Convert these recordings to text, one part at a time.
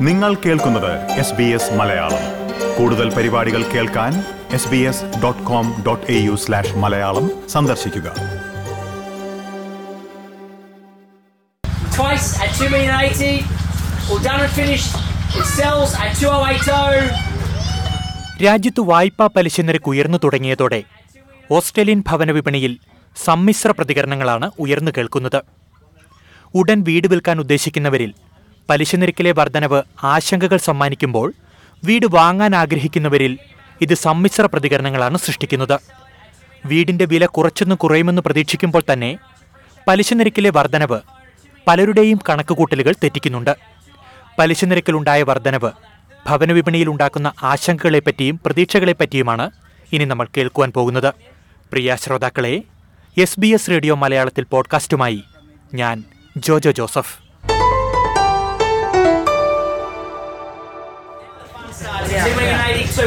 നിങ്ങൾ കേൾക്കുന്നത് S B S Malayalam കൂടുതൽ പരിപാടികൾ കേൾക്കാൻ S B S dot com dot A U slash Malayalam സന്ദർശിക്കുക Twice at 2 million 80. All done and finished. It sells at 2080. രാജ്യത്ത് വായ്പാ പലിശ നിരക്ക് ഉയർന്നു തുടങ്ങിയതോടെ ഓസ്ട്രേലിയൻ ഭവന വിപണിയിൽ സമ്മിശ്ര പ്രതികരണങ്ങളാണ് ഉയർന്നു കേൾക്കുന്നത് ഉടൻ വീട് വിൽക്കാൻ ഉദ്ദേശിക്കുന്നവരിൽ പലിശ നിരക്കിലെ വർധനവ് ആശങ്കകൾ സമ്മാനിക്കുമ്പോൾ വീട് വാങ്ങാൻ ആഗ്രഹിക്കുന്നവരിൽ ഇത് സമ്മിശ്ര പ്രതികരണങ്ങളാണ് സൃഷ്ടിക്കുന്നത്. വീടിന്റെ വില കുറച്ചെന്ന് കുറയുമെന്ന് പ്രതീക്ഷിക്കുമ്പോൾ തന്നെ പലിശ നിരക്കിലെ വർധനവ് പലരുടെയും കണക്കുകൂട്ടലുകൾ തെറ്റിക്കുന്നുണ്ട്. പലിശ നിരക്കിലുണ്ടായ വർധനവ് ഭവന വിപണിയിൽ ഉണ്ടാക്കുന്ന ആശങ്കകളെപ്പറ്റിയും പ്രതീക്ഷകളെപ്പറ്റിയുമാണ് ഇനി നമ്മൾ കേൾക്കുവാൻ പോകുന്നത്. പ്രിയ ശ്രോതാക്കളെ എസ് ബി എസ് റേഡിയോ മലയാളത്തിൽ പോഡ്കാസ്റ്റുമായി ഞാൻ Jojo Joseph. Starts at 2 million 82.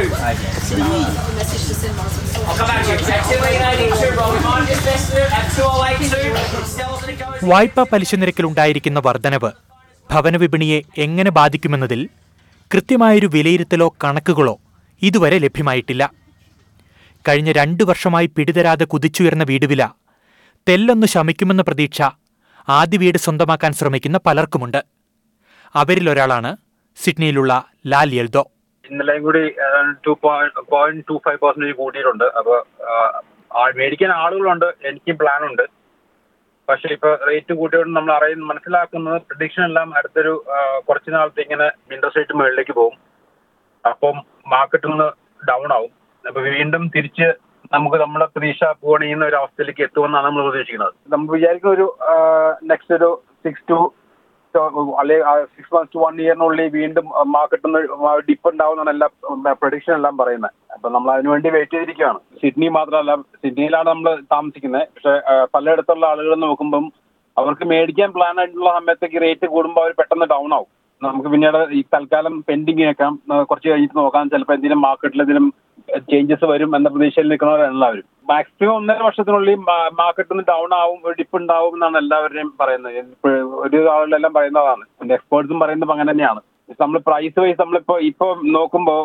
I'll come back to you. At 2 million 82. Roll this at 2082. It sells and it goes. വായ്പാ പലിശ നിരക്കിലുണ്ടായിരിക്കുന്ന വർധനവ് ഭവന വിപണിയെ എങ്ങനെ ബാധിക്കുമെന്നതിൽ കൃത്യമായൊരു വിലയിരുത്തലോ കണക്കുകളോ ഇതുവരെ ലഭ്യമായിട്ടില്ല കഴിഞ്ഞ രണ്ടു വർഷമായി പിടിതരാതെ കുതിച്ചുയർന്ന വീടുവില തെല്ലൊന്നു ശമിക്കുമെന്ന പ്രതീക്ഷ ആദ്യ വീട് സ്വന്തമാക്കാൻ ശ്രമിക്കുന്ന പലർക്കുമുണ്ട് അവരിലൊരാളാണ് സിഡ്നിയിലുള്ള ലാൽ യെൽദോ ഇന്നലെയും കൂടി two point two five percentage കൂട്ടിയിട്ടുണ്ട്. അപ്പൊ മേടിക്കാൻ ആളുകളുണ്ട് എനിക്കും പ്ലാൻ ഉണ്ട് പക്ഷെ ഇപ്പൊ റേറ്റ് കൂട്ടിയോട് നമ്മൾ അറിയുന്ന മനസ്സിലാക്കുന്നത് പ്രഡിക്ഷൻ എല്ലാം അടുത്തൊരു കുറച്ച് നാളത്തെ ഇങ്ങനെ ഇൻട്രസ്റ്റ് റേറ്റ് മുകളിലേക്ക് പോകും. അപ്പം മാർക്കറ്റ് ഒന്ന് ഡൗൺ ആവും. അപ്പൊ വീണ്ടും തിരിച്ച് നമുക്ക് നമ്മുടെ പ്രതീക്ഷ പൂവൺ ഒരു അവസ്ഥയിലേക്ക് എത്തുമെന്നാണ് നമ്മൾ പ്രതീക്ഷിക്കുന്നത്. നമ്മൾ വിചാരിക്കുന്ന ഒരു നെക്സ്റ്റ് ഒരു സിക്സ് ടു അല്ലെങ്കിൽ സിക്സ് മന്ത്സ് ടു വൺ ഇയറിനുള്ളിൽ വീണ്ടും മാർക്കറ്റ് ഒന്ന് ഡിപ്പ് ഉണ്ടാവുന്നതാണ് എല്ലാ പ്രഡിക്ഷൻ എല്ലാം പറയുന്നത്. അപ്പൊ നമ്മൾ അതിനുവേണ്ടി വെയിറ്റ് ചെയ്തിരിക്കുകയാണ്. സിഡ്നി മാത്രമല്ല സിഡ്നിയിലാണ് നമ്മൾ താമസിക്കുന്നത്. പക്ഷെ പലയിടത്തുള്ള ആളുകൾ നോക്കുമ്പം അവർക്ക് മേടിക്കാൻ പ്ലാൻ ആയിട്ടുള്ള സമയത്തേക്ക് റേറ്റ് കൂടുമ്പോൾ അവർ പെട്ടെന്ന് ഡൗൺ ആവും. നമുക്ക് പിന്നീട് ഈ തൽക്കാലം പെൻഡിങ് വെക്കാം കുറച്ച് കഴിഞ്ഞിട്ട് നോക്കാം. ചിലപ്പോൾ എന്തെങ്കിലും മാർക്കറ്റിൽ എന്തെങ്കിലും ചേഞ്ചസ് വരും എന്ന പ്രതീക്ഷയിൽ നിൽക്കുന്നവരാണ് മാക്സിമം ഒന്നര വർഷത്തിനുള്ളിൽ മാർക്കറ്റ് ഒന്ന് ഡൗൺ ആവും ഡിപ്പ് ഉണ്ടാവും എന്നാണ് എല്ലാവരുടെയും പറയുന്നത്. ഒരു ആളുകളെല്ലാം പറയുന്നതാണ്. എക്സ്പേർട്സും പറയുന്നത് അങ്ങനെ തന്നെയാണ്. നമ്മൾ പ്രൈസ് വൈസ് നമ്മളിപ്പോ ഇപ്പൊ നോക്കുമ്പോ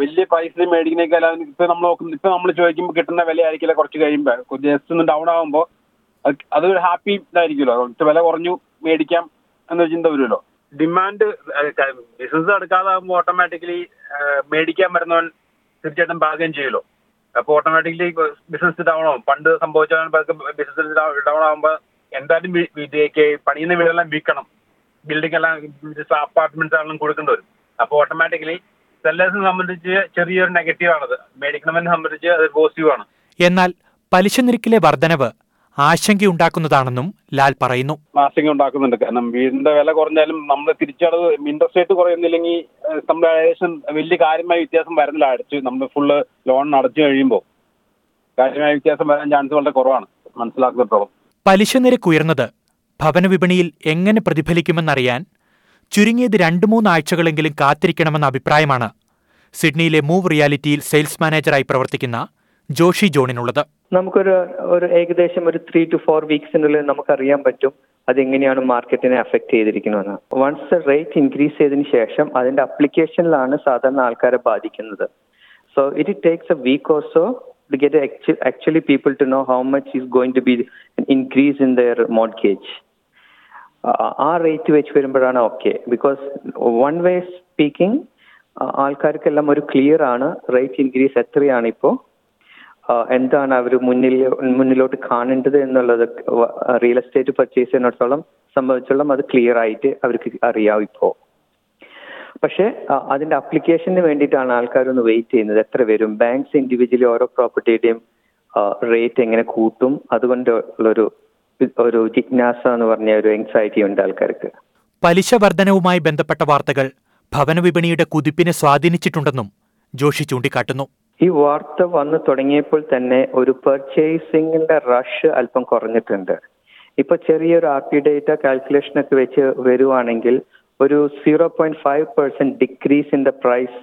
വലിയ പ്രൈസിൽ മേടിക്കുന്നേക്കാൾ ഇപ്പൊ നമ്മൾ നോക്കും ഇപ്പൊ നമ്മൾ ചോദിക്കുമ്പോൾ കിട്ടുന്ന വില ആയിരിക്കില്ല കുറച്ച് കഴിയുമ്പോൾ ജസ്റ്റ് ഒന്ന് ഡൗൺ ആകുമ്പോൾ അത് അതൊരു ഹാപ്പി ഇതായിരിക്കുമല്ലോ. കുറച്ച് വില കുറഞ്ഞു മേടിക്കാം എന്ന് ചിന്ത വരുമല്ലോ. ഡിമാൻഡ് ബിസിനസ് എടുക്കാതാകുമ്പോൾ ഓട്ടോമാറ്റിക്കലി മേടിക്കാൻ വരുന്നവൻ തീർച്ചയായിട്ടും ഭാഗ്യം ചെയ്യുമല്ലോ. അപ്പോൾ ഓട്ടോമാറ്റിക്കലി ബിസിനസ് ഡൗൺ ആവും. പണ്ട് സംഭവിച്ച ബിസിനസ് ഡൗൺ ആകുമ്പോൾ എന്തായാലും വീട്ടിലേക്ക് പണിയുന്ന വീടെല്ലാം വിൽക്കണം. ബിൽഡിംഗ് എല്ലാം അപ്പാർട്ട്മെന്റ്സ് ആണെങ്കിലും കൊടുക്കേണ്ടി വരും. അപ്പോൾ ഓട്ടോമാറ്റിക്കലി സെല്ലേഴ്സിനെ സംബന്ധിച്ച് ചെറിയൊരു നെഗറ്റീവ് ആണത്. മേടിക്കണമെന്നെ സംബന്ധിച്ച് അത് പോസിറ്റീവ് ആണ്. എന്നാൽ പലിശ നിരക്കിലെ വർധനവ് ആശങ്കയുണ്ടാക്കുന്നതാണെന്നും ലാൽ പറയുന്നു. ആശങ്ക ഉണ്ടാക്കുന്നുണ്ട് കാരണം വീടിന്റെ വില കുറഞ്ഞാലും നമ്മൾ തിരിച്ചടവ് ഇൻട്രസ്റ്റ് റേറ്റ് കുറയുന്നില്ലെങ്കിൽ നമ്മുടെ ഏകദേശം വലിയ കാര്യമായ വ്യത്യാസം വരുന്നില്ല അടച്ച് നമ്മൾ ഫുള്ള് ലോൺ അടച്ചു കഴിയുമ്പോൾ കാര്യമായ വ്യത്യാസം വരാൻ ചാൻസ് വളരെ കുറവാണ്. മനസ്സിലാക്കുന്നിടത്തോളം. പലിശ നിരക്ക് ഉയർന്നത് ഭവന വിപണിയിൽ എങ്ങനെ പ്രതിഫലിക്കുമെന്നറിയാൻ ചുരുങ്ങിയത് രണ്ടു മൂന്നാഴ്ചകളെങ്കിലും കാത്തിരിക്കണമെന്ന അഭിപ്രായമാണ് സിഡ്നിയിലെ മൂവ് റിയാലിറ്റിയിൽ സെയിൽസ് മാനേജറായി പ്രവർത്തിക്കുന്ന ജോഷി ജോണിനുള്ളത്. നമുക്കൊരു ഒരു ഏകദേശം ഒരു ത്രീ ടു ഫോർ വീക്സിനുള്ളിൽ നമുക്കറിയാൻ പറ്റും അതെങ്ങനെയാണ് മാർക്കറ്റിനെ അഫക്റ്റ് ചെയ്തിരിക്കുന്നതെന്ന്. വൺസ് റേറ്റ് ഇൻക്രീസ് ചെയ്തതിന് ശേഷം അതിന്റെ അപ്ലിക്കേഷനിലാണ് സാധാരണ ആൾക്കാരെ ബാധിക്കുന്നത്. So it takes a week also to get actually people to know how much is going to be increase in their mortgage ആ റേറ്റ് വെച്ച് വരുമ്പോഴാണ് okay because one way speaking ആൾക്കാർക്കെല്ലാം ഒരു ക്ലിയർ ആണ് റേറ്റ് ഇൻക്രീസ് എത്രയാണ് ഇപ്പോൾ എന്താണ് അവർ മുന്നിൽ മുന്നിലോട്ട് കാണേണ്ടത് എന്നുള്ളത് റിയൽ എസ്റ്റേറ്റ് പർച്ചേസ് ചെയ്യുന്നിടത്തോളം സംബന്ധിച്ചോളം അത് ക്ലിയർ ആയിട്ട് അവർക്ക് അറിയാം ഇപ്പോൾ പക്ഷേ അതിന്റെ അപ്ലിക്കേഷന് വേണ്ടിയിട്ടാണ് ആൾക്കാരൊന്ന് വെയിറ്റ് ചെയ്യുന്നത്. എത്ര വരും? ബാങ്ക്സ് ഇൻഡിവിജ്വലി ഓരോ പ്രോപ്പർട്ടിയുടെയും റേറ്റ് എങ്ങനെ കൂട്ടും? അതുകൊണ്ട് ഉള്ളൊരു ഒരു ജിജ്ഞാസ എന്ന് പറഞ്ഞ ഒരു എൻസൈറ്റി ഉണ്ട് ആൾക്കാർക്ക്. പലിശ വർധനവുമായി ബന്ധപ്പെട്ട വാർത്തകൾ ഭവന വിപണിയുടെ കുതിപ്പിനെ സ്വാധീനിച്ചിട്ടുണ്ടെന്നും ജോഷി ചൂണ്ടിക്കാട്ടുന്നു. ഈ വാർത്ത വന്നു തുടങ്ങിയപ്പോൾ തന്നെ ഒരു പർച്ചേസിംഗിന്റെ റഷ് അല്പം കുറഞ്ഞിട്ടുണ്ട്. ഇപ്പൊ ചെറിയൊരു ആർ പി ഡേറ്റ കാൽക്കുലേഷൻ ഒക്കെ വെച്ച് വരുവാണെങ്കിൽ ഒരു zero point five percent decrease in the price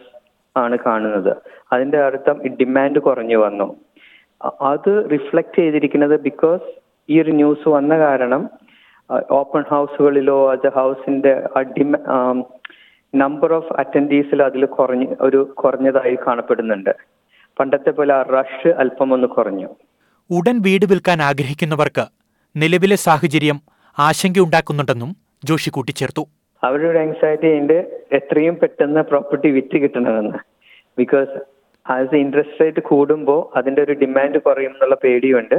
ആണ് കാണുന്നത്. അതിന്റെ അർത്ഥം ഡിമാൻഡ് കുറഞ്ഞു വന്നു. അത് റിഫ്ലക്ട് ചെയ്തിരിക്കുന്നത് ബിക്കോസ് ഈ ഒരു ന്യൂസ് വന്ന കാരണം ഓപ്പൺ ഹൗസുകളിലോ അത് ഹൗസിന്റെ നമ്പർ ഓഫ് അറ്റൻഡീസിൽ അതിൽ കുറഞ്ഞ് ഒരു കുറഞ്ഞതായി കാണപ്പെടുന്നുണ്ട്. പണ്ടത്തെ പോലെ ആ റഷ് അല്പം ഒന്ന് കുറഞ്ഞു. ഉടൻ വീട് വിൽക്കാൻ ആഗ്രഹിക്കുന്നവർക്ക് നിലവിലെ സാഹചര്യം ആശങ്കയുണ്ടാക്കുന്നുണ്ടെന്നും ജോഷി കൂട്ടിച്ചേർത്തു. അവരുടെ ഒരു ആങ്സൈറ്റി ഉണ്ട് എത്രയും പെട്ടെന്ന് പ്രോപ്പർട്ടി വിറ്റ് കിട്ടണമെന്ന്. ബിക്കോസ് ആസ് ഇൻട്രസ്റ്റ് റേറ്റ് കൂടുമ്പോൾ അതിന്റെ ഒരു ഡിമാൻഡ് കുറയും എന്നുള്ള പേടിയുണ്ട്.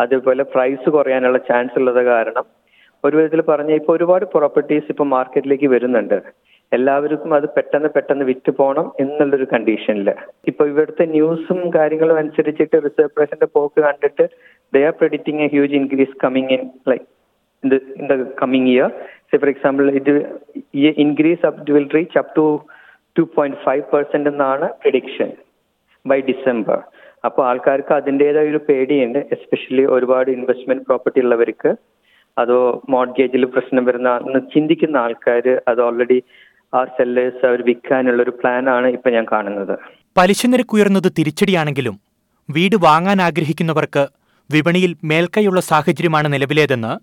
അതുപോലെ പ്രൈസ് കുറയാനുള്ള ചാൻസ് ഉള്ളത് കാരണം ഒരു വിധത്തിൽ പറഞ്ഞ ഇപ്പോൾ ഒരുപാട് പ്രോപ്പർട്ടീസ് ഇപ്പോൾ മാർക്കറ്റിലേക്ക് വരുന്നുണ്ട്. എല്ലാവർക്കും അത് പെട്ടെന്ന് പെട്ടെന്ന് വിറ്റ് പോകണം എന്നുള്ളൊരു കണ്ടീഷനിൽ ഇപ്പൊ ഇവിടുത്തെ ന്യൂസും കാര്യങ്ങളും അനുസരിച്ചിട്ട് റിസർവ് പ്രൈസിന്റെ പോക്ക് കണ്ടിട്ട് they are predicting a huge increase coming in like in the coming year say for example ഇത് increase it will ye- will reach up to two point 2.5 percent എന്നാണ് പ്രിഡിക്ഷൻ ബൈ ഡിസംബർ അപ്പോൾ ആൾക്കാർക്ക് അതിന്റെതായ ഒരു പേടിയുണ്ട് എസ്പെഷ്യലി ഒരുപാട് investment property ഉള്ളവർക്ക്. അതോ മോഡ്ഗേജിൽ പ്രശ്നം വരുന്ന ചിന്തിക്കുന്ന ആൾക്കാർ അത് ഓൾറെഡി ആ സെല്ലേഴ്സ് അവർ വിൽക്കാനുള്ള ഒരു പ്ലാൻ ആണ് ഇപ്പൊ ഞാൻ കാണുന്നത്. പലിശ നിരക്ക് ഉയർന്നത് തിരിച്ചടിയാണെങ്കിലും വീട് വാങ്ങാൻ ആഗ്രഹിക്കുന്നവർക്ക് വിപണിയിൽ മേൽക്കൈയുള്ള സാഹചര്യമാണ് നിലവിലേതെന്ന്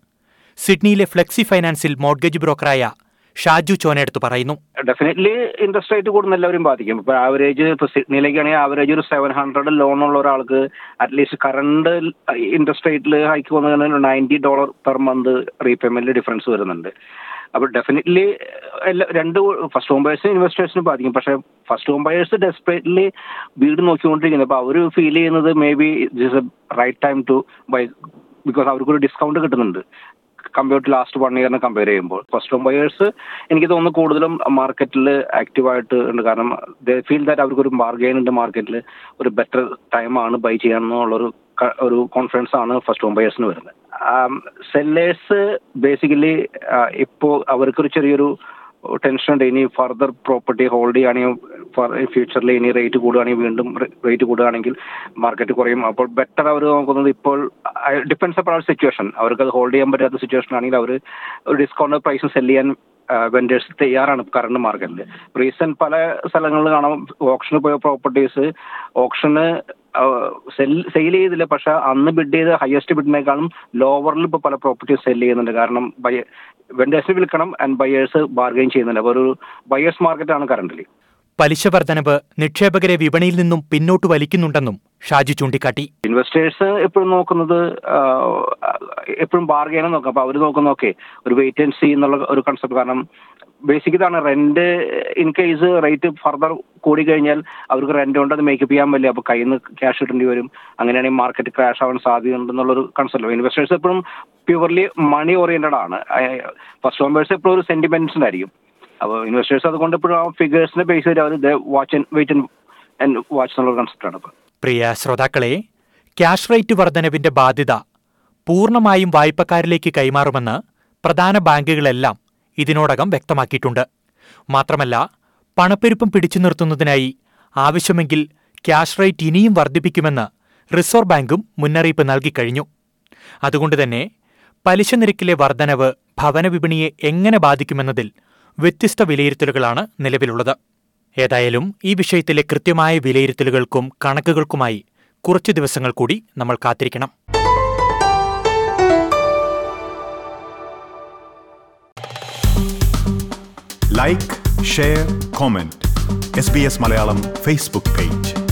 സിഡ്നിയിലെ ഫ്ലെക്സി ഫൈനാൻസിൽ മോർഗേജ് ബ്രോക്കറായ ഷാജു ചോനയെടുത്ത് പറയുന്നു. ഡെഫിനറ്റ്ലി ഇൻട്രസ്റ്റ് റേറ്റ് കൂടുന്ന എല്ലാവരും ബാധിക്കും. ഇപ്പൊ ആവറേജ് ഇപ്പൊ സിഡ്നിയിലേക്കാണെങ്കിൽ ആവറേജ് ഒരു സെവൻ ഹൺഡ്രഡ് ലോൺ ഉള്ള ഒരാൾക്ക് അറ്റ്ലീസ്റ്റ് കറണ്ട് ഇൻട്രസ്റ്റ് റേറ്റിൽ ഹൈക്ക് വന്നു കഴിഞ്ഞാൽ നയന്റി ഡോളർ പെർ മന്ത് റീപേയ്മെന്റിൽ ഡിഫറൻസ് വരുന്നുണ്ട്. അപ്പോൾ ഡെഫിനറ്റ്ലി എല്ലാ രണ്ട് ഫസ്റ്റ് ഹോം ബയേഴ്സിനും ഇൻവെസ്റ്റേഴ്സിനും ബാധിക്കും. പക്ഷേ ഫസ്റ്റ് ഹോം ബയേഴ്സ് ഡെസ്പറേറ്റ്ലി വീട് നോക്കിക്കൊണ്ടിരിക്കുന്നത്. അപ്പോൾ അവർ ഫീൽ ചെയ്യുന്നത് maybe this a right time to buy because അവർക്കൊരു ഡിസ്കൗണ്ട് കിട്ടുന്നുണ്ട്. കമ്പയർ ടു ലാസ്റ്റ് വൺ ഇയറിനെ കമ്പയർ ചെയ്യുമ്പോൾ. ഫസ്റ്റ് ഹോം ബയേഴ്സ് എനിക്ക് തോന്നുന്നു കൂടുതലും മാർക്കറ്റിൽ ആക്റ്റീവായിട്ട് ഉണ്ട്. കാരണം ഫീൽ ദാറ്റ് അവർക്കൊരു ബാർഗെയിൻ ഉണ്ട് മാർക്കറ്റിൽ ഒരു ബെറ്റർ ടൈമാണ് ബൈ ചെയ്യാമെന്നുള്ളൊരു ക- ഒരു കോൺഫിഡൻസ് ആണ് ഫസ്റ്റ് ഹോം ബയേഴ്സിന് വരുന്നത്. സെല്ലേഴ്സ് ബേസിക്കലി ഇപ്പോൾ അവർക്കൊരു ചെറിയൊരു ടെൻഷൻ ഉണ്ട്. ഇനി ഫർദർ പ്രോപ്പർട്ടി ഹോൾഡ് ചെയ്യുകയാണെങ്കിൽ ഫ്യൂച്ചറിൽ ഇനി റേറ്റ് കൂടുകയാണെങ്കിൽ വീണ്ടും റേറ്റ് കൂടുകയാണെങ്കിൽ മാർക്കറ്റ് കുറയും. അപ്പോൾ ബെറ്റർ അവർ നോക്കുന്നത് ഇപ്പോൾ ഡിപ്പെൻസ് അപ്പോൾ സിറ്റുവേഷൻ അവർക്ക് അത് ഹോൾഡ് ചെയ്യാൻ പറ്റാത്ത സിറ്റുവേഷൻ ആണെങ്കിൽ അവർ ഒരു ഡിസ്കൗണ്ട് പ്രൈസ് സെൽ ചെയ്യാൻ വെൻഡേഴ്സ് തയ്യാറാണ് കറണ്ട് മാർക്കറ്റിൽ റീസെന്റ് പല സ്ഥലങ്ങളിൽ കാണാം ഓപ്ഷന് പോയ പ്രോപ്പർട്ടീസ് ഓപ്ഷന് സെയിൽ ചെയ്തില്ല. പക്ഷെ അന്ന് ബിഡ് ചെയ്ത ഹയസ്റ്റ് ബിഡിനേക്കാളും ലോവറിൽ ഇപ്പോൾ പല പ്രോപ്പർട്ടീസ് സെൽ ചെയ്യുന്നുണ്ട്. കാരണം ബയ വെൻഡേഴ്സിന് വിൽക്കണം ആൻഡ് ബയേഴ്സ് ബാർഗെയിൻ ചെയ്യുന്നുണ്ട്. അപ്പോൾ ഒരു ബയേഴ്സ് മാർക്കറ്റാണ് കറണ്ടിലി പലിശ വർധനവ് നിക്ഷേപകരെ വിപണിയിൽ നിന്നും പിന്നോട്ട് വലിക്കുന്നുണ്ടെന്നും ഷാജി ചൂണ്ടിക്കാട്ടി. ഇൻവെസ്റ്റേഴ്സ് എപ്പോഴും നോക്കുന്നത് എപ്പോഴും ബാർഗെയിനും നോക്കുക അപ്പോൾ അവർ നോക്കുന്ന ഓക്കെ ഒരു വെയിറ്റ് ആൻഡ് സീ എന്നുള്ള ഒരു കൺസെപ്റ്റ് കാരണം ബേസിക് ഇതാണ്. Rent in case rate further കൂടി കഴിഞ്ഞാൽ അവർക്ക് റെന്റ് കൊണ്ട് അത് മേക്കപ്പ് ചെയ്യാൻ പറ്റില്ല. അപ്പോൾ കയ്യിൽ നിന്ന് ക്യാഷ് കിട്ടേണ്ടി വരും. അങ്ങനെയാണെങ്കിൽ മാർക്കറ്റ് ക്രാഷ് ആവാൻ സാധ്യതയുണ്ടെന്നുള്ളൊരു കൺസെപ്റ്റ് ഇൻവെസ്റ്റേഴ്സ് എപ്പോഴും പ്യുവർലി മണി ഓറിയന്റഡ് ആണ്. ഫസ്റ്റ് ഹോംബേഴ്സ് എപ്പോഴും ഒരു സെന്റിമെന്റ്സ് ആയിരിക്കും. അപ്പോൾ ഇൻവെസ്റ്റേഴ്സ് അതുകൊണ്ട് എപ്പോഴും ആ ഫിഗേഴ്സിനെ ബേസ് ചെയ്ത് അവർ watch and wait and watch എന്നുള്ള കൺസെപ്റ്റ് ആണ് പ്രിയ ശ്രോതാക്കളെ ക്യാഷ് റേറ്റ് വർധനവിന്റെ ബാധ്യത പൂർണമായും വായ്പക്കാരിലേക്ക് കൈമാറുമെന്ന് പ്രധാന ബാങ്കുകളെല്ലാം ഇതിനോടകം വ്യക്തമാക്കിയിട്ടുണ്ട്. മാത്രമല്ല പണപ്പെരുപ്പം പിടിച്ചു നിർത്തുന്നതിനായി ആവശ്യമെങ്കിൽ ക്യാഷ് റേറ്റ് ഇനിയും വർദ്ധിപ്പിക്കുമെന്ന് റിസർവ് ബാങ്കും മുന്നറിയിപ്പ് നൽകിക്കഴിഞ്ഞു അതുകൊണ്ടുതന്നെ പലിശ നിരക്കിലെ വർധനവ് ഭവന വിപണിയെ എങ്ങനെ ബാധിക്കുമെന്നതിൽ വ്യത്യസ്ത വിലയിരുത്തലുകളാണ് നിലവിലുള്ളത്. ഏതായാലും ഈ വിഷയത്തിലെ കൃത്യമായ വിലയിരുത്തലുകൾക്കും കണക്കുകൾക്കുമായി കുറച്ചു ദിവസങ്ങൾ കൂടി നമ്മൾ കാത്തിരിക്കണം. Like share comment S B S Malayalam Facebook page